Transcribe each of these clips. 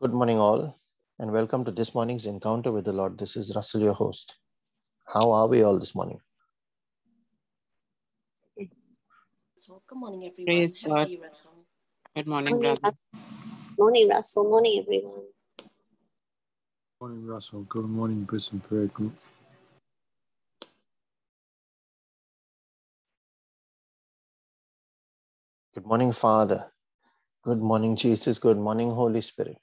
Good morning, all, and welcome to this morning's encounter with the Lord. This is Russell, your host. How are we all this morning? So, good morning, everyone. Praise How God. Russell? Good morning, Morning, brother. Russ- morning, Russell. Morning, everyone. Morning, Russell. Good morning, Brisbane Prayer Group. Good morning, Father. Good morning, Jesus. Good morning, Holy Spirit.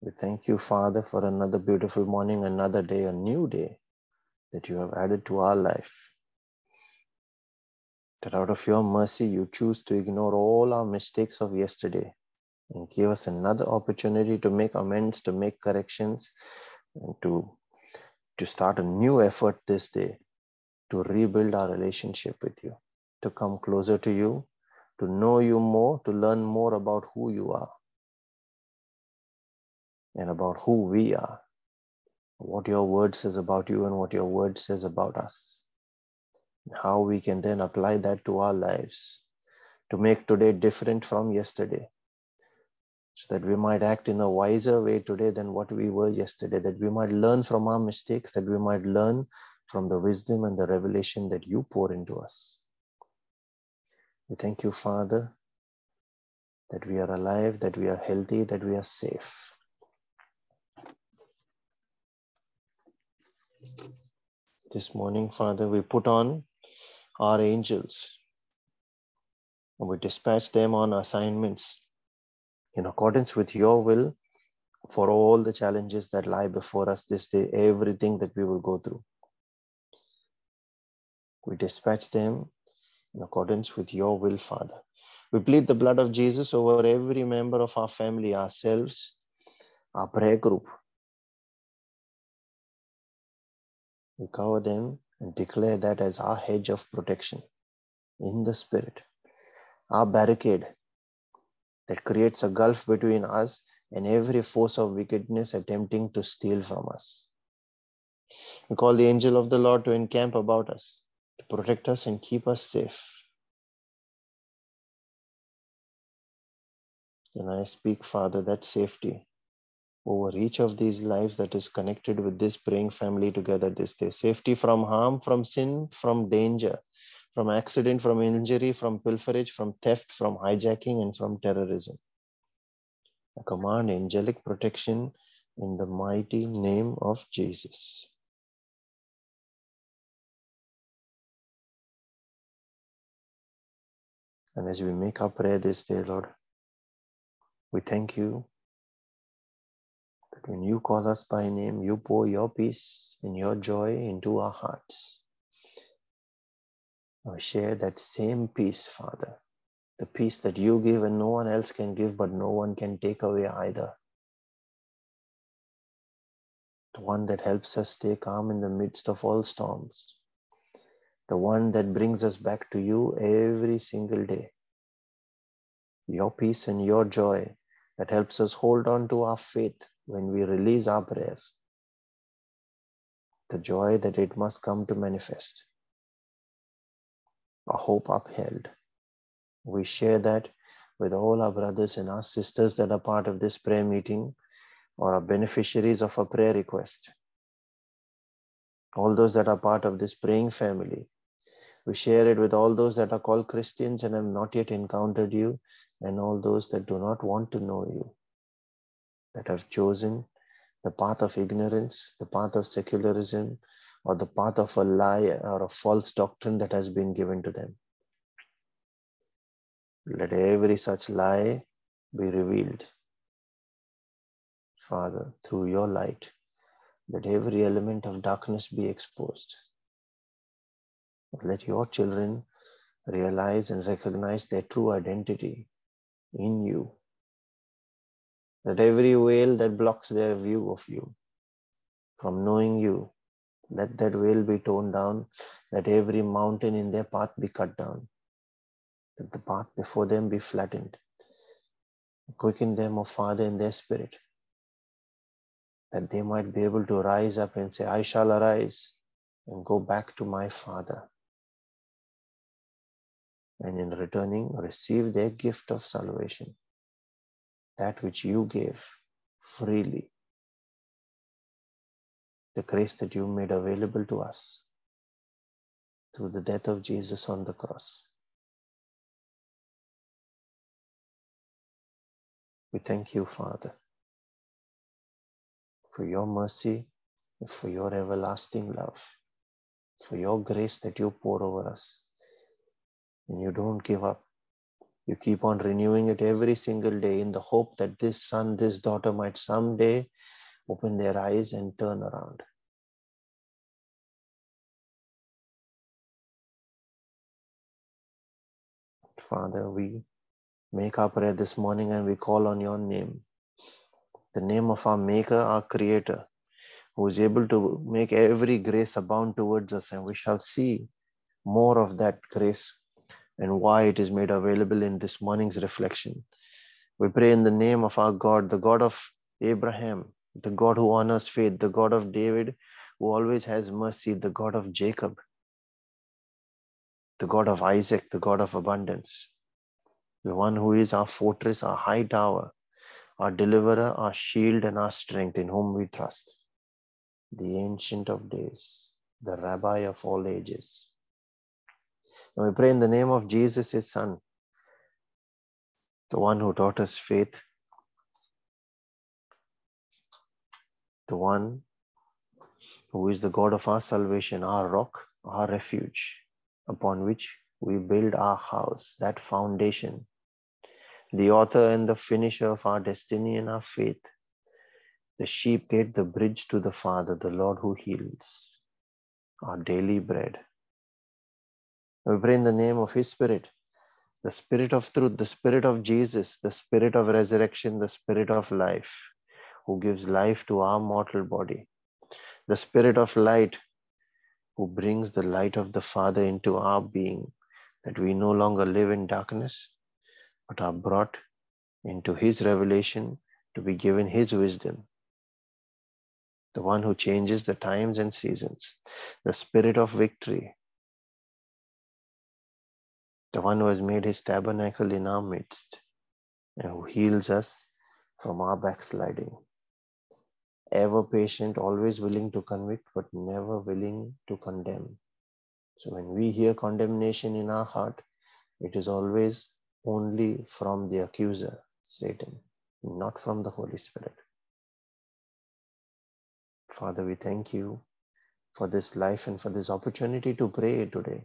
We thank you, Father, for another beautiful morning, another day, a new day that you have added to our life. That out of your mercy, you choose to ignore all our mistakes of yesterday and give us another opportunity to make amends, to make corrections, and to, to start a new effort this day to rebuild our relationship with you, to come closer to you, to know you more, to learn more about who you are and about who we are, what your word says about you and what your word says about us, how we can then apply that to our lives to make today different from yesterday, so that we might act in a wiser way today than what we were yesterday, that we might learn from our mistakes, that we might learn from the wisdom and the revelation that you pour into us. We thank you, Father, that we are alive, that we are healthy, that we are safe. This morning, Father, we put on our angels and we dispatch them on assignments in accordance with your will for all the challenges that lie before us this day, everything that we will go through. We dispatch them in accordance with your will, Father. We plead the blood of Jesus over every member of our family, ourselves, our prayer group. We cover them and declare that as our hedge of protection in the Spirit, our barricade that creates a gulf between us and every force of wickedness attempting to steal from us. We call the angel of the Lord to encamp about us, to protect us and keep us safe. And I speak, Father, that safety over each of these lives that is connected with this praying family together this day. Safety from harm, from sin, from danger, from accident, from injury, from pilferage, from theft, from hijacking, and from terrorism. I command angelic protection in the mighty name of Jesus. And as we make our prayer this day, Lord, we thank you when you call us by name, you pour your peace and your joy into our hearts. We share that same peace, Father, the peace that you give and no one else can give, but no one can take away either. The one that helps us stay calm in the midst of all storms. The one that brings us back to you every single day. Your peace and your joy that helps us hold on to our faith when we release our prayers. The joy that it must come to manifest. A hope upheld. We share that with all our brothers and our sisters that are part of this prayer meeting or are beneficiaries of a prayer request. All those that are part of this praying family. We share it with all those that are called Christians and have not yet encountered you, and all those that do not want to know you, that have chosen the path of ignorance, the path of secularism, or the path of a lie or a false doctrine that has been given to them. Let every such lie be revealed. Father, through your light, let every element of darkness be exposed. Let your children realize and recognize their true identity in you. Let every veil that blocks their view of you from knowing you, let that veil be torn down. that every mountain in their path be cut down. that the path before them be flattened. Quicken them, O Father, in their spirit, that they might be able to rise up and say, I shall arise and go back to my Father. And in returning, receive their gift of salvation, that which you gave freely the grace that you made available to us through the death of Jesus on the cross. We thank you, Father, for your mercy, for your everlasting love, for your grace that you pour over us. And you don't give up. You keep on renewing it every single day in the hope that this son, this daughter might someday open their eyes and turn around. Father, we make our prayer this morning and we call on your name, the name of our Maker, our Creator, who is able to make every grace abound towards us, and we shall see more of that grace and why it is made available in this morning's reflection. We pray in the name of our God, the God of Abraham, the God who honors faith, the God of David, who always has mercy, the God of Jacob, the God of Isaac, the God of abundance, the one who is our fortress, our high tower, our deliverer, our shield, and our strength, in whom we trust, the Ancient of Days, the Rabbi of all ages. And we pray in the name of Jesus, his Son, the one who taught us faith, the one who is the God of our salvation, our rock, our refuge, upon which we build our house, that foundation, the author and the finisher of our destiny and our faith, the sheep gate, the bridge to the Father, the Lord who heals, our daily bread. We pray in the name of His Spirit, the Spirit of truth, the Spirit of Jesus, the Spirit of resurrection, the Spirit of life, who gives life to our mortal body, the Spirit of light, who brings the light of the Father into our being, that we no longer live in darkness, but are brought into His revelation to be given His wisdom. The one who changes the times and seasons, the Spirit of victory, the one who has made His tabernacle in our midst, and who heals us from our backsliding ever patient, always willing to convict, but never willing to condemn. So when we hear condemnation in our heart, it is always only from the accuser, Satan, not from the Holy Spirit. Father, we thank you for this life and for this opportunity to pray today.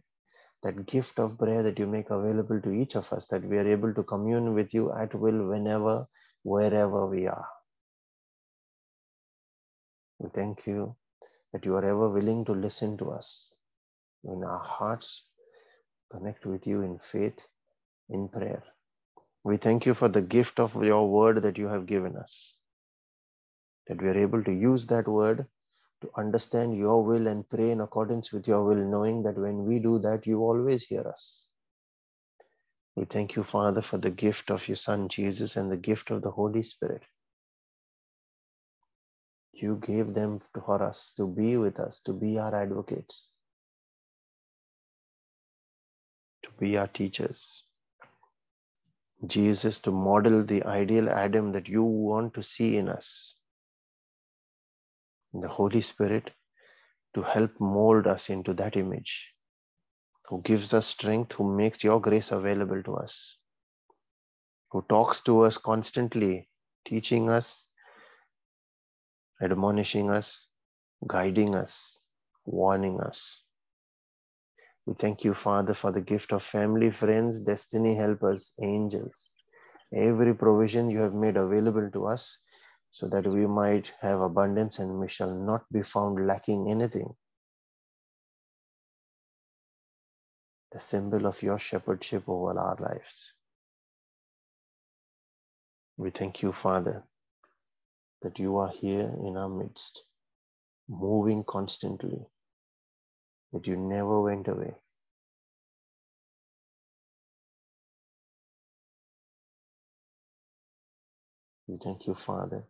That gift of prayer that you make available to each of us, that we are able to commune with you at will whenever, wherever we are. We thank you that you are ever willing to listen to us. When our hearts connect with you in faith, in prayer. We thank you for the gift of your word that you have given us. That we are able to use that word to understand your will and pray in accordance with your will, knowing that when we do that, you always hear us. We thank you, Father, for the gift of your Son Jesus and the gift of the Holy Spirit you gave them for us to be with us, to be our advocates, to be our teachers. Jesus, to model the ideal Adam that you want to see in us. The Holy Spirit to help mold us into that image, who gives us strength, who makes your grace available to us, who talks to us constantly, teaching us admonishing us, guiding us, warning us. We thank you, Father, for the gift of family, friends, destiny helpers, angels. Every provision you have made available to us so that we might have abundance and we shall not be found lacking anything. The symbol of your shepherdship over our lives. We thank you, Father, that you are here in our midst, moving constantly, that you never went away. We thank you, Father,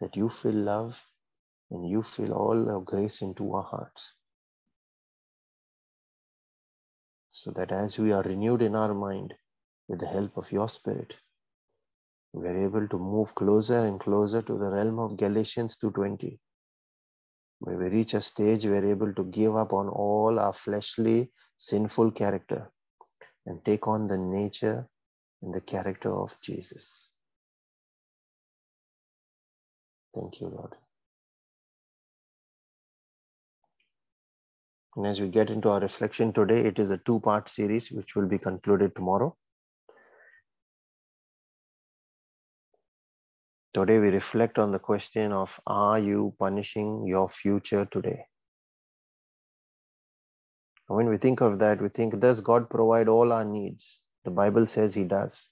that you fill love and you fill all of grace into our hearts. So that as we are renewed in our mind with the help of your Spirit, we're able to move closer and closer to the realm of Galatians 2:20. Where we reach a stage we're able to give up on all our fleshly, sinful character and take on the nature and the character of Jesus. Thank you, Lord. And as we get into our reflection today, it is a two part series which will be concluded tomorrow. Today, we reflect on the question of Are you punishing your future today? When we think of that, we think, Does God provide all our needs? The Bible says He does.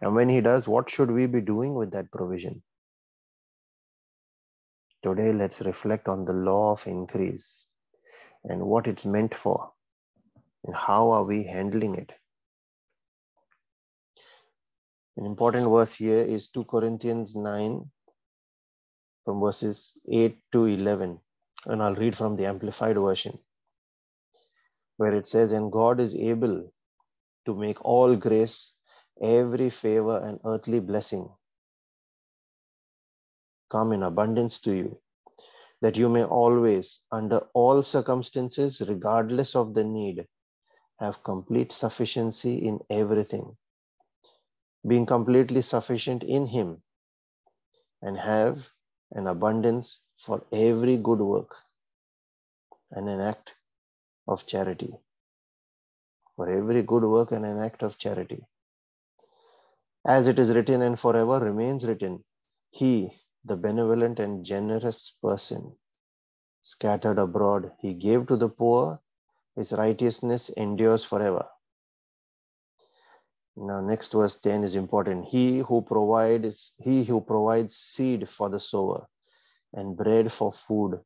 And when He does, what should we be doing with that provision? Today, let's reflect on the law of increase and what it's meant for and how are we handling it. An important verse here is 2 Corinthians 9 from verses 8 to 11. And I'll read from the Amplified Version, where it says, And God is able to make all grace, every favor, and earthly blessing come in abundance to you, that you may always, under all circumstances, regardless of the need, have complete sufficiency in everything being completely sufficient in Him and have an abundance for every good work and an act of charity. For every good work and an act of charity. As it is written and forever remains written, He, the benevolent and generous person, scattered abroad, He gave to the poor, His righteousness endures forever. Now, next verse 10 is important. He who provides, he who provides seed for the sower and bread for food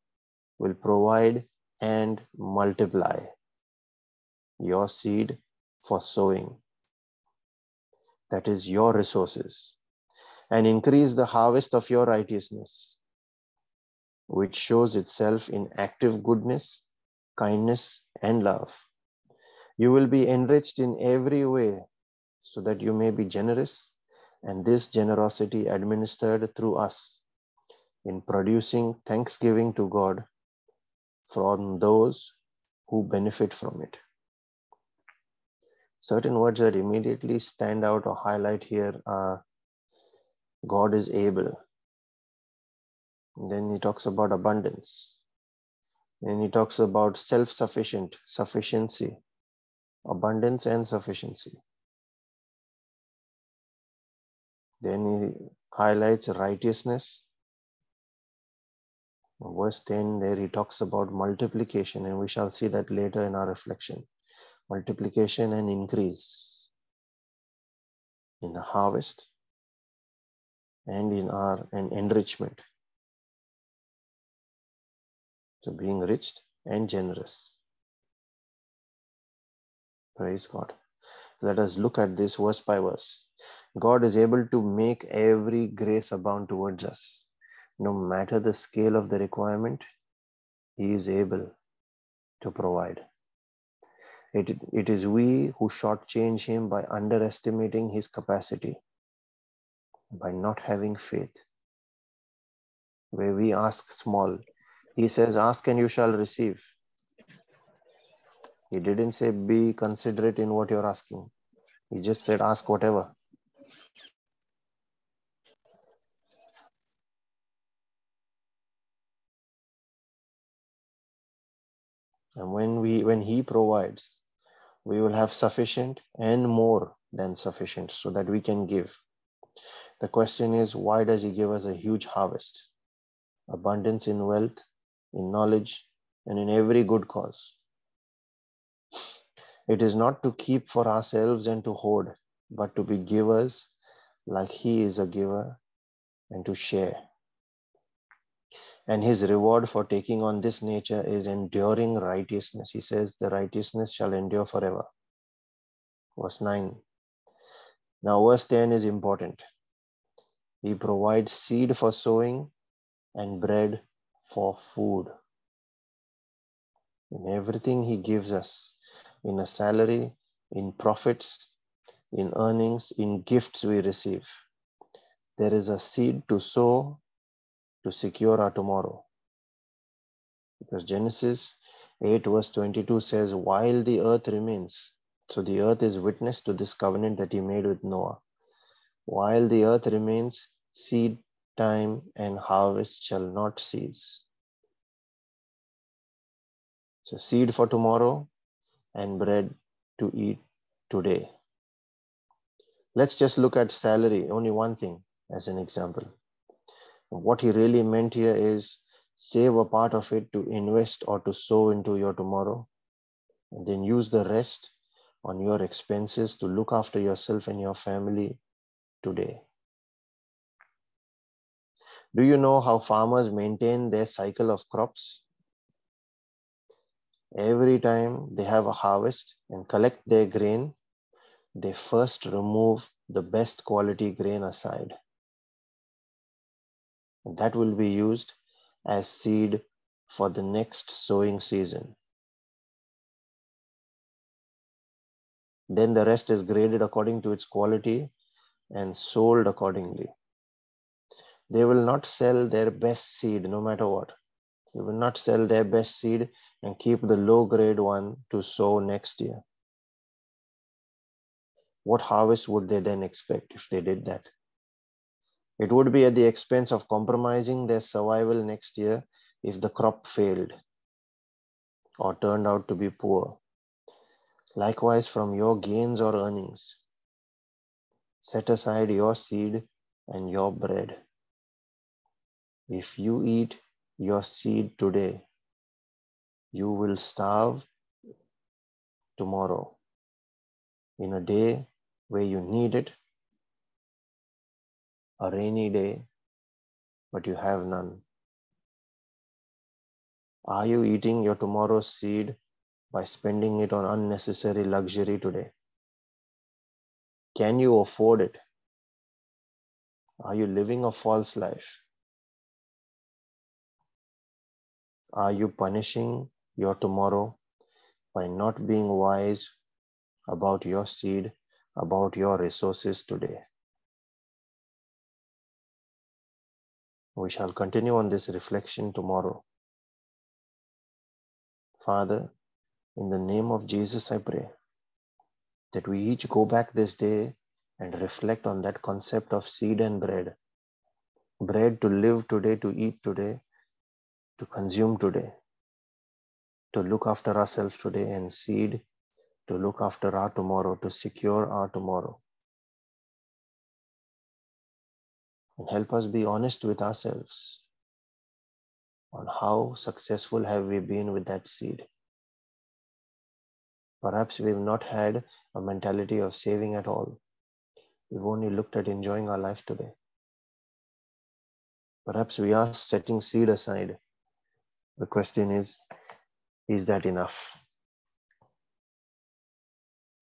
will provide and multiply your seed for sowing. That is your resources and increase the harvest of your righteousness, which shows itself in active goodness, kindness, and love. You will be enriched in every way so that you may be generous, and this generosity administered through us in producing thanksgiving to God from those who benefit from it. Certain words that immediately stand out or highlight here are God is able. Then he talks about abundance. And he talks about self sufficient, sufficiency, abundance, and sufficiency. Then he highlights righteousness. Verse 10, there he talks about multiplication, and we shall see that later in our reflection. Multiplication and increase in the harvest and in our and enrichment. So being rich and generous. Praise God. Let us look at this verse by verse. God is able to make every grace abound towards us. No matter the scale of the requirement, He is able to provide. It, it is we who shortchange Him by underestimating His capacity, by not having faith. Where we ask small, He says, Ask and you shall receive. He didn't say be considerate in what you're asking. He just said ask whatever. And when we when he provides, we will have sufficient and more than sufficient so that we can give. The question is why does he give us a huge harvest? Abundance in wealth, in knowledge, and in every good cause. It is not to keep for ourselves and to hoard, but to be givers like He is a giver and to share. And His reward for taking on this nature is enduring righteousness. He says, The righteousness shall endure forever. Verse 9. Now, verse 10 is important. He provides seed for sowing and bread for food. In everything He gives us, in a salary, in profits, in earnings, in gifts we receive. There is a seed to sow to secure our tomorrow. Because Genesis 8, verse 22 says, While the earth remains, so the earth is witness to this covenant that he made with Noah. While the earth remains, seed time and harvest shall not cease. So, seed for tomorrow and bread to eat today. Let's just look at salary, only one thing as an example. What he really meant here is save a part of it to invest or to sow into your tomorrow, and then use the rest on your expenses to look after yourself and your family today. Do you know how farmers maintain their cycle of crops? Every time they have a harvest and collect their grain, they first remove the best quality grain aside. That will be used as seed for the next sowing season. Then the rest is graded according to its quality and sold accordingly. They will not sell their best seed no matter what. They will not sell their best seed and keep the low grade one to sow next year. What harvest would they then expect if they did that? It would be at the expense of compromising their survival next year if the crop failed or turned out to be poor. Likewise, from your gains or earnings, set aside your seed and your bread. If you eat your seed today, you will starve tomorrow in a day where you need it, a rainy day, but you have none. Are you eating your tomorrow's seed by spending it on unnecessary luxury today? Can you afford it? Are you living a false life? Are you punishing your tomorrow by not being wise about your seed, about your resources today? We shall continue on this reflection tomorrow. Father, in the name of Jesus, I pray that we each go back this day and reflect on that concept of seed and bread. Bread to live today, to eat today, to consume today, to look after ourselves today, and seed to look after our tomorrow, to secure our tomorrow. And help us be honest with ourselves on how successful have we been with that seed. Perhaps we've not had a mentality of saving at all. We've only looked at enjoying our life today. Perhaps we are setting seed aside. The question is, is that enough?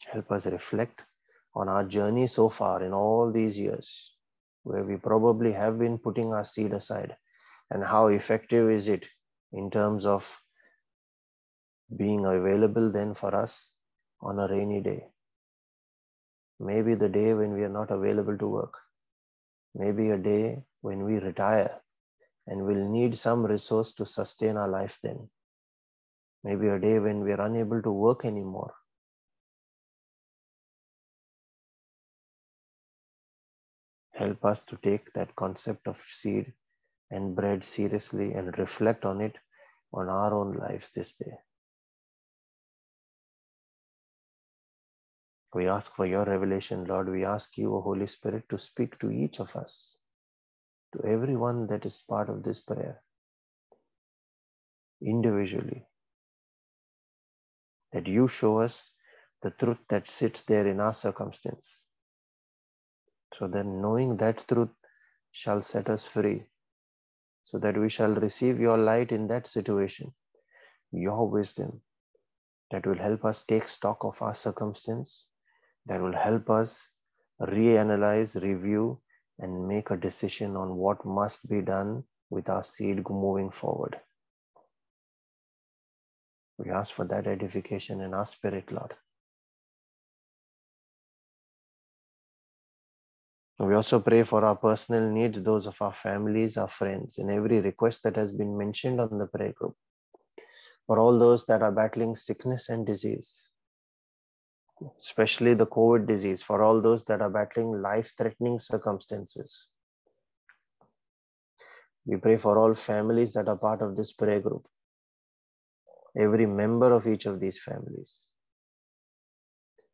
Help us reflect on our journey so far in all these years, where we probably have been putting our seed aside, and how effective is it in terms of being available then for us on a rainy day. Maybe the day when we are not available to work. Maybe a day when we retire and we'll need some resource to sustain our life then. Maybe a day when we are unable to work anymore. Help us to take that concept of seed and bread seriously and reflect on it on our own lives this day. We ask for your revelation, Lord. We ask you, O Holy Spirit, to speak to each of us, to everyone that is part of this prayer, individually. That you show us the truth that sits there in our circumstance. So that knowing that truth shall set us free, so that we shall receive your light in that situation, your wisdom that will help us take stock of our circumstance that will help us reanalyze, review, and make a decision on what must be done with our seed moving forward. We ask for that edification in our spirit, Lord. We also pray for our personal needs, those of our families, our friends, and every request that has been mentioned on the prayer group. For all those that are battling sickness and disease, especially the COVID disease, for all those that are battling life threatening circumstances. We pray for all families that are part of this prayer group, every member of each of these families.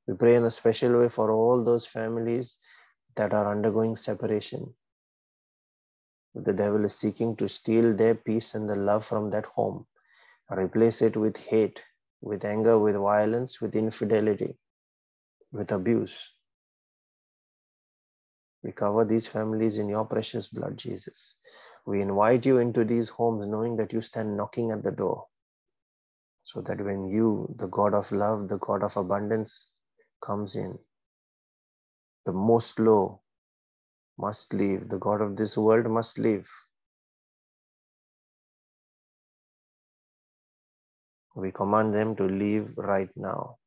We pray in a special way for all those families that are undergoing separation. The devil is seeking to steal their peace and the love from that home, replace it with hate, with anger, with violence, with infidelity, with abuse. We cover these families in your precious blood, Jesus. We invite you into these homes knowing that you stand knocking at the door. So that when you, the God of love, the God of abundance, comes in, the most low must leave. The God of this world must leave. We command them to leave right now.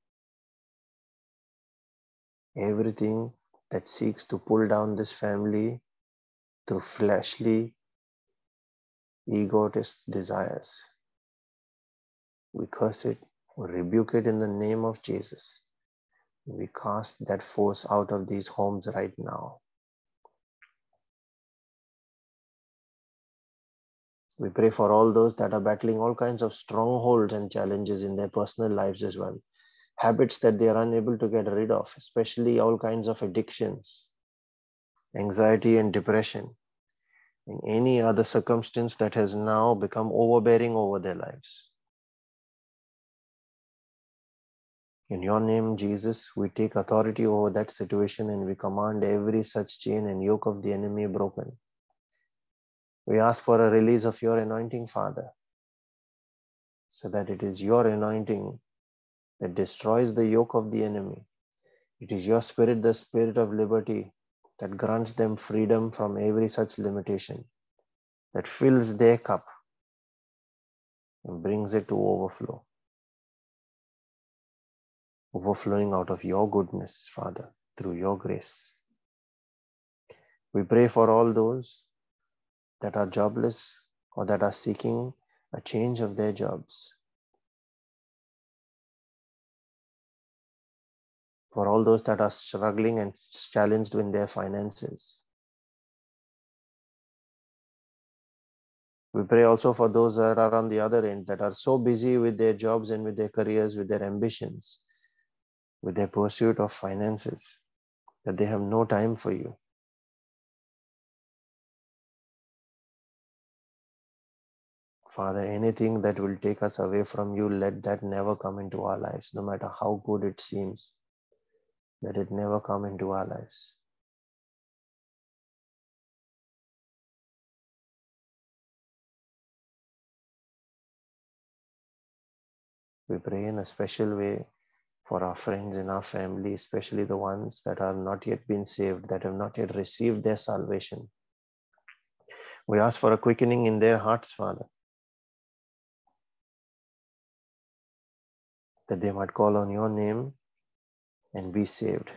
Everything that seeks to pull down this family through fleshly, egotist desires. We curse it, we rebuke it in the name of Jesus. We cast that force out of these homes right now. We pray for all those that are battling all kinds of strongholds and challenges in their personal lives as well. Habits that they are unable to get rid of, especially all kinds of addictions, anxiety and depression, and any other circumstance that has now become overbearing over their lives. In your name, Jesus, we take authority over that situation and we command every such chain and yoke of the enemy broken. We ask for a release of your anointing, Father, so that it is your anointing that destroys the yoke of the enemy. It is your spirit, the spirit of liberty, that grants them freedom from every such limitation, that fills their cup and brings it to overflow overflowing out of your goodness, Father, through your grace. We pray for all those that are jobless or that are seeking a change of their jobs. For all those that are struggling and challenged in their finances. We pray also for those that are on the other end that are so busy with their jobs and with their careers, with their ambitions, with their pursuit of finances that they have no time for you. Father, anything that will take us away from you, let that never come into our lives, no matter how good it seems. Let it never come into our lives. We pray in a special way for our friends in our family, especially the ones that are not yet been saved, that have not yet received their salvation. We ask for a quickening in their hearts, Father, that they might call on your name and be saved.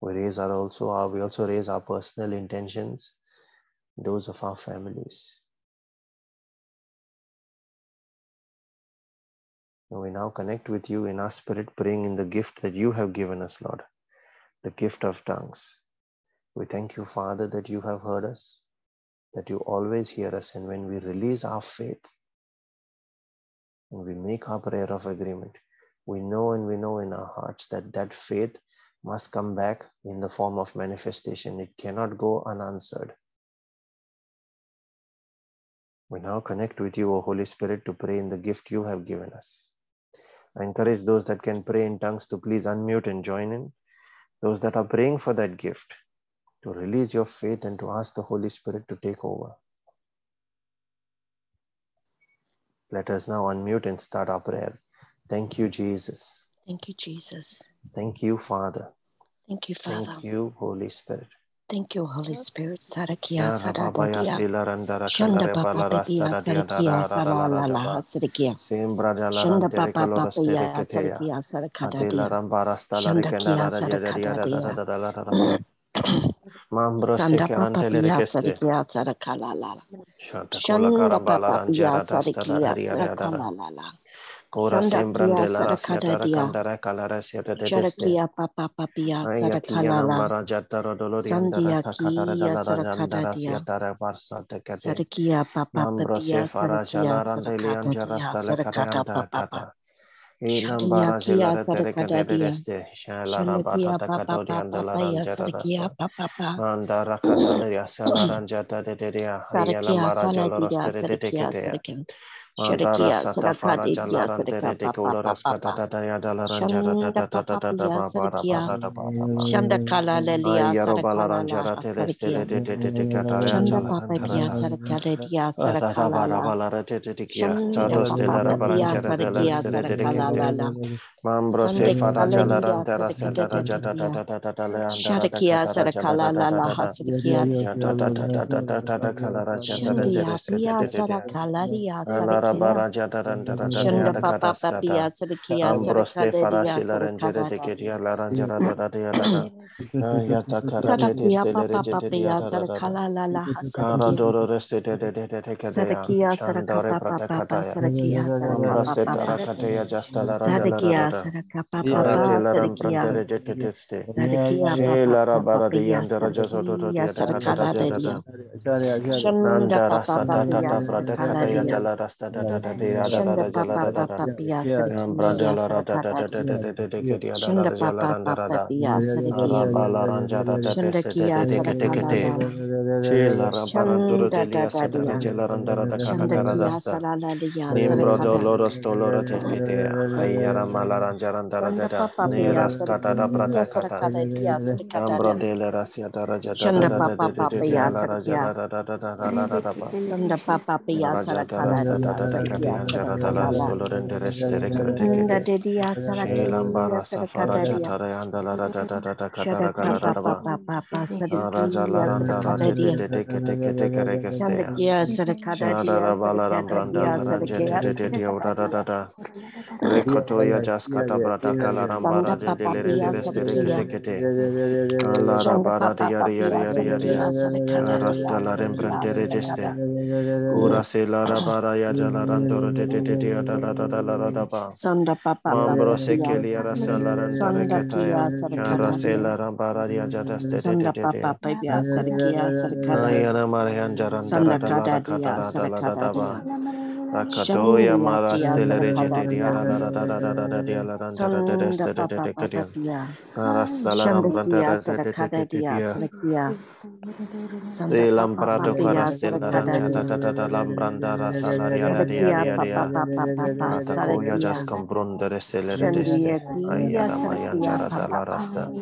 We raise our also our, we also raise our personal intentions, those of our families. And we now connect with you in our spirit, praying in the gift that you have given us, Lord, the gift of tongues. We thank you, Father, that you have heard us, that you always hear us. And when we release our faith and we make our prayer of agreement, we know and we know in our hearts that that faith must come back in the form of manifestation. It cannot go unanswered. We now connect with you, O Holy Spirit, to pray in the gift you have given us. I encourage those that can pray in tongues to please unmute and join in. Those that are praying for that gift, to release your faith and to ask the Holy Spirit to take over. Let us now unmute and start our prayer. Thank you, Jesus. Thank you, Jesus. Thank you, Father. Thank you, Father. Thank you, Holy Spirit. Thank you, Holy Spirit. Sarakia Sanda papalia sadikia sadakalala. Shanda papalia sadikia sadakalala. Sandakia sadakadadia. Shadakia papalia sadakalala. Sandia kia sadakadadia. Sadakia papalia sadakia sadakadadia. Sadakata papapa. Elambara jelara tereka debereste, şalara batata kadori andalaran jarada. Andara kadori asalaran jata dedea, yalamara jalaros teredekede. Shirikia Sarakadi Shanda Kala Lelia Sarakala Shanda Papa Pia Sarakadia Sarakala Mambro se fara jala rantara sada raja da da da da da da le anda kia. sara kala la la hasri kia. Da da da da da da da kala raja da da da da da da da baraja daranda Shinda papa papa piasa de papa Shinda papa papa papa kata kata papa papa Rada Rada Rada Rada ya Rada Rada Rada randoro de de de de da da da da la da ba. Sanda papa Mambro papa pia. sekeli arasa la randa Sanda reketaya. kia Kara se sadakadadia. la rambara ya jataste de de Sanda de de. papa pia sadakia sadakada. Ayana Marian Jarandara Sanda Dalara kadadia Katara Dala Daba sadakadadia. Rakatoya Shandia Mara kia Stellerege de sadakadadia. Diara da da da da da da Diala Randara de Sanda Resta de papa de papa Kadian pia. Arastalaram Shandakia Brandara de de sadakadadia Dia sadakia. Sanda De papa Lambrado papia Carastella Ranja da sadakadadia. da da da Lambrandara Salaria da dia Sadakia dia papa dia papa papa Atakoya sadakia. Jascombrundere Stellere Shandia deste Ayana papa dalla papa. Rasta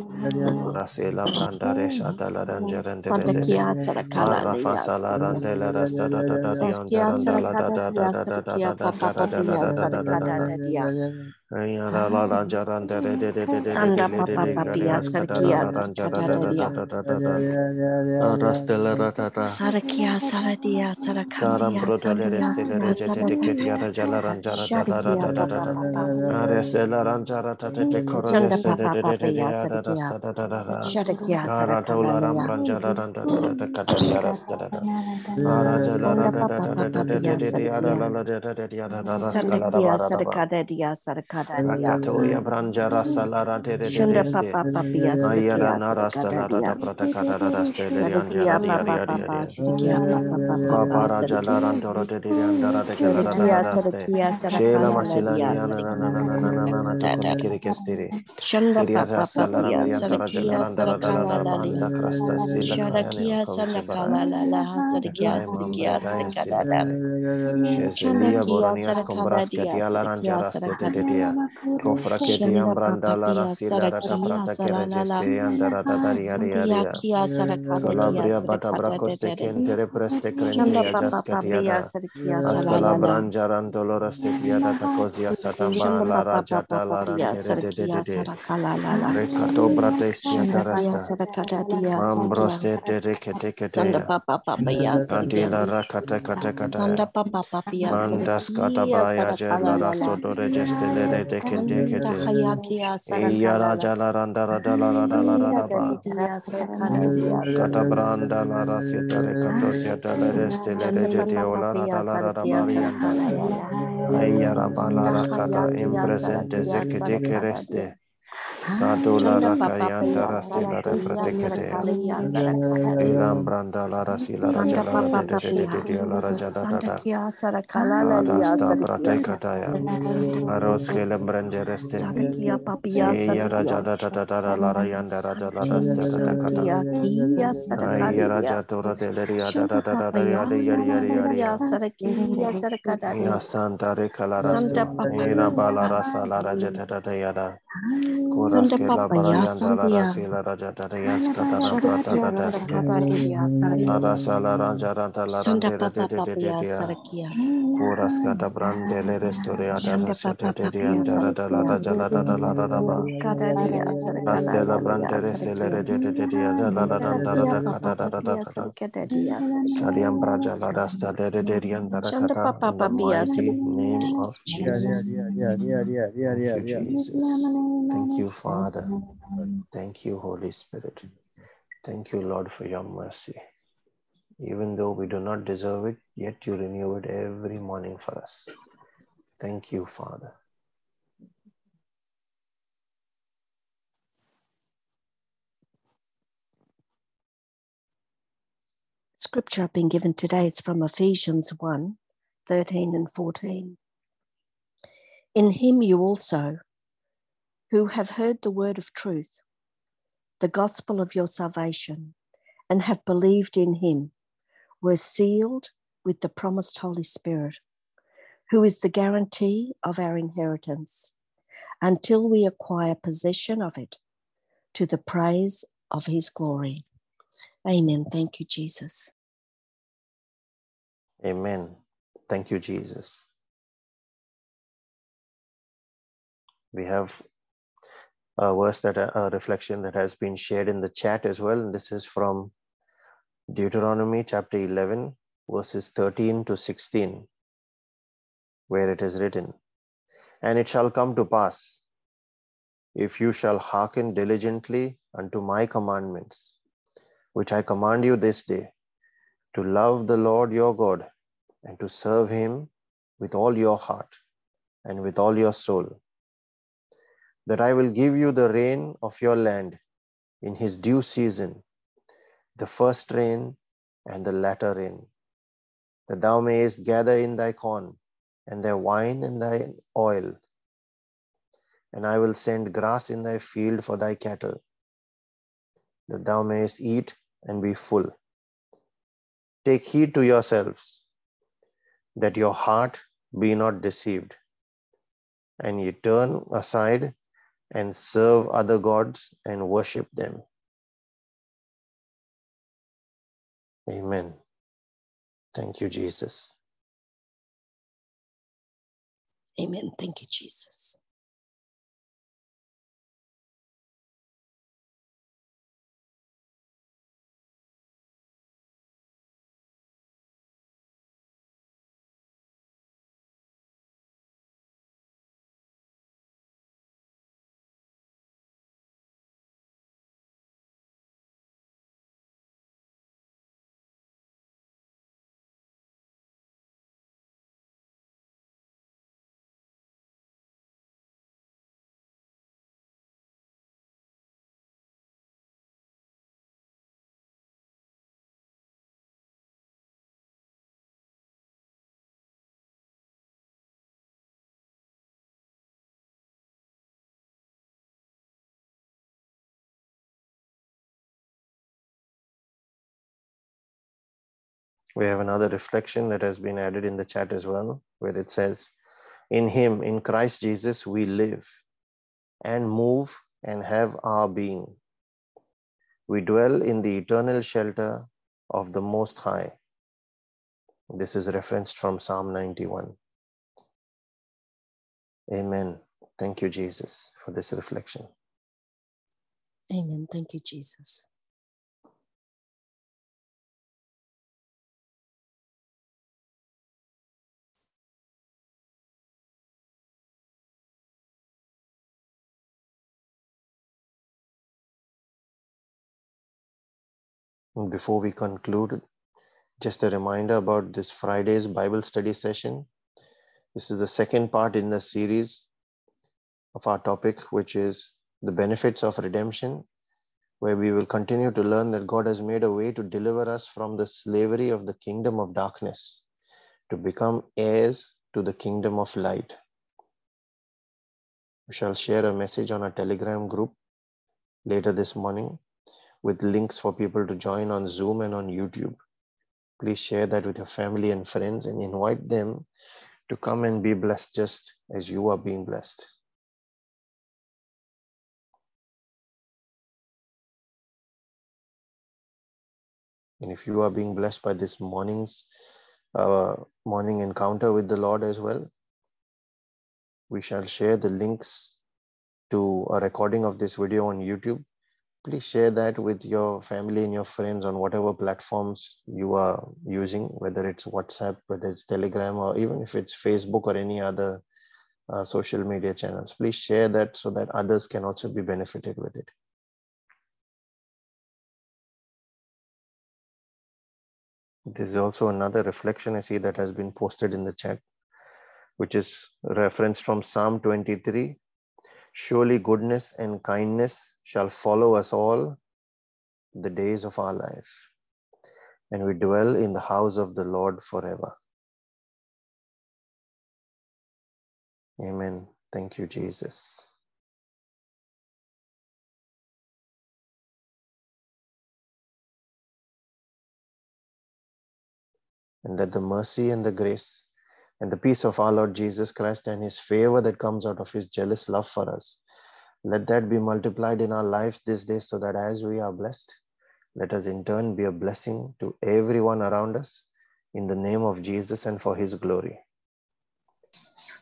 Rasela Brandare Shadala Rangerende Sandakia sadakalalia Marrafa sadakia. Salarandela Resta da da da Dion Sakia Jarandala da da da da da da da da da da da da da da da da da sadakadadia. Ayara la la jaranda de de de de de de de Sanda de de papa de papia garias kadara sadakia la ranja da da da da Sanda papa papia pia de de ara la sadakia. la de de de de ara da raskala da Sandakia bara da ba sadakadadia sadakadadia. Rakatoya branja salara de de de Shanda reste. papa papia Ayara sadakia narasta lara da sadakadadia. pratakara da raste lerianjara Sadakia dia papa dia dia papa dia. sadakia papa papa Babara sadakia. jalarandoro de de andara de galara da da Shadakia raste. sadakia Shela sadakalaladia masilani ana na na na na na na na na to sadakadadia. kurikiri kestiri. Shanda Kiria papa salara papia miriantara sadakia jalarandara da da da sadakalalalia. bahanda krasta sila kayane Shadakia ankovitse bara. sadakalala sadakia Ekaya sadakia mamre gaya sila sadakalala. kare. Shezelia Shandakia boronias combraske sadakaladia dia sadakia laranja de de de Daria. Kofra Ketiam Brandala Rasila Rata Prata Kerejeste Andara Daria Ria. Calabria Bata Bracos de Kentere Preste Crentia Jaskatiada. Ascala Branjaran Doloras Tetiada Tacosia Satamba La Rajata La Rantere de de de. Recato Bratesia Tarasta. Mambros de de Keteketea. Adila Rakata Kata Kata. Mandas Kata Braya Jela Rasto Dore Jestele de Kente Kete. Iyara Jala Randa Radala Radala Radaba. Kata Branda La Rasita Recatosia Dala Restele de Jetiola Radala Radabarianda. Ayara Balara Kata Impresente Zekete Kereste. Sadula Rakayanta Rasila Repratekete. Ilam La Rasila Rajala de de de de de La Rajada Dada. Adasta Pratekataya. Aros Kelembrande Reste. Iya Raja Dada Dada La Rayanda Raja La Rasta Dada Kata. Ayya Raja Tora de Leria Dada Dada Yada Yari Yari Yari. Ina Santa Rekala Rasto. Ina Bala Rasa La Raja Dada Yada. Koras Santa ke la Papa, ya. Barayanda la Santia. rasila raja dada yanska dada prata dada ste. Arasa la raja ranta la Santa randere de Papa de de Papa de ya de ya. Sarakia. Koras kata brande le restore ada Santa rasa Papa de de de Papa ya anda rada la raja la rada la rada ba. Aste la brande restele re de de de de anda la la randa rada kata dada dada dada. Saliam braja la rasta de de de de anda Santa rakata Papa in the Papa ya mighty Sarakia. name Thank of you, Jesus. Yeah, yeah, yeah, yeah, yeah, Thank you, yeah. Jesus. Thank you, Father. Thank you, Holy Spirit. Thank you, Lord, for your mercy. Even though we do not deserve it, yet you renew it every morning for us. Thank you, Father. Scripture I've been given today is from Ephesians 1 13 and 14. In him you also, who have heard the word of truth, the gospel of your salvation, and have believed in him, were sealed with the promised Holy Spirit, who is the guarantee of our inheritance until we acquire possession of it to the praise of his glory. Amen. Thank you, Jesus. Amen. Thank you, Jesus. We have Uh, a verse that a reflection that has been shared in the chat as well. And this is from Deuteronomy chapter 11, verses 13 to 16, where it is written, And it shall come to pass, if you shall hearken diligently unto my commandments, which I command you this day, to love the Lord your God and to serve him with all your heart and with all your soul, that I will give you the rain of your land in his due season, the first rain and the latter rain, that thou mayest gather in thy corn and thy wine and thy oil. And I will send grass in thy field for thy cattle, that thou mayest eat and be full. Take heed to yourselves, that your heart be not deceived, and ye turn aside and serve other gods and worship them. Amen. Thank you, Jesus. Amen. Thank you, Jesus. We have another reflection that has been added in the chat as well, where it says, In him, in Christ Jesus, we live and move and have our being. We dwell in the eternal shelter of the Most High. This is referenced from Psalm 91. Amen. Thank you, Jesus, for this reflection. Amen. Thank you, Jesus. Before we conclude, just a reminder about this Friday's Bible study session. This is the second part in the series of our topic, which is the benefits of redemption, where we will continue to learn that God has made a way to deliver us from the slavery of the kingdom of darkness to become heirs to the kingdom of light. We shall share a message on our Telegram group later this morning with links for people to join on Zoom and on YouTube. Please share that with your family and friends and invite them to come and be blessed just as you are being blessed. And if you are being blessed by this morning's uh, morning encounter with the Lord as well, we shall share the links to a recording of this video on YouTube please share that with your family and your friends on whatever platforms you are using, whether it's WhatsApp, whether it's Telegram, or even if it's Facebook or any other uh, social media channels. Please share that so that others can also be benefited with it. This is also another reflection I see that has been posted in the chat, which is referenced from Psalm 23, Surely goodness and kindness shall follow us all the days of our life, and we dwell in the house of the Lord forever. Amen. Thank you, Jesus. And let the mercy and the grace and the peace of our Lord Jesus Christ and his favor that comes out of his jealous love for us. Let that be multiplied in our lives this day so that as we are blessed, let us in turn be a blessing to everyone around us in the name of Jesus and for his glory.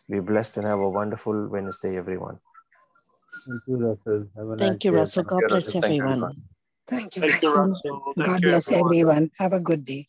Be blessed and have a wonderful Wednesday, everyone. Thank you, Russell. Have a Thank nice you, day. Russell. God bless you, everyone. Thank you, Thank you, Russell. Russell. Thank God you, bless everyone. everyone. Have a good day.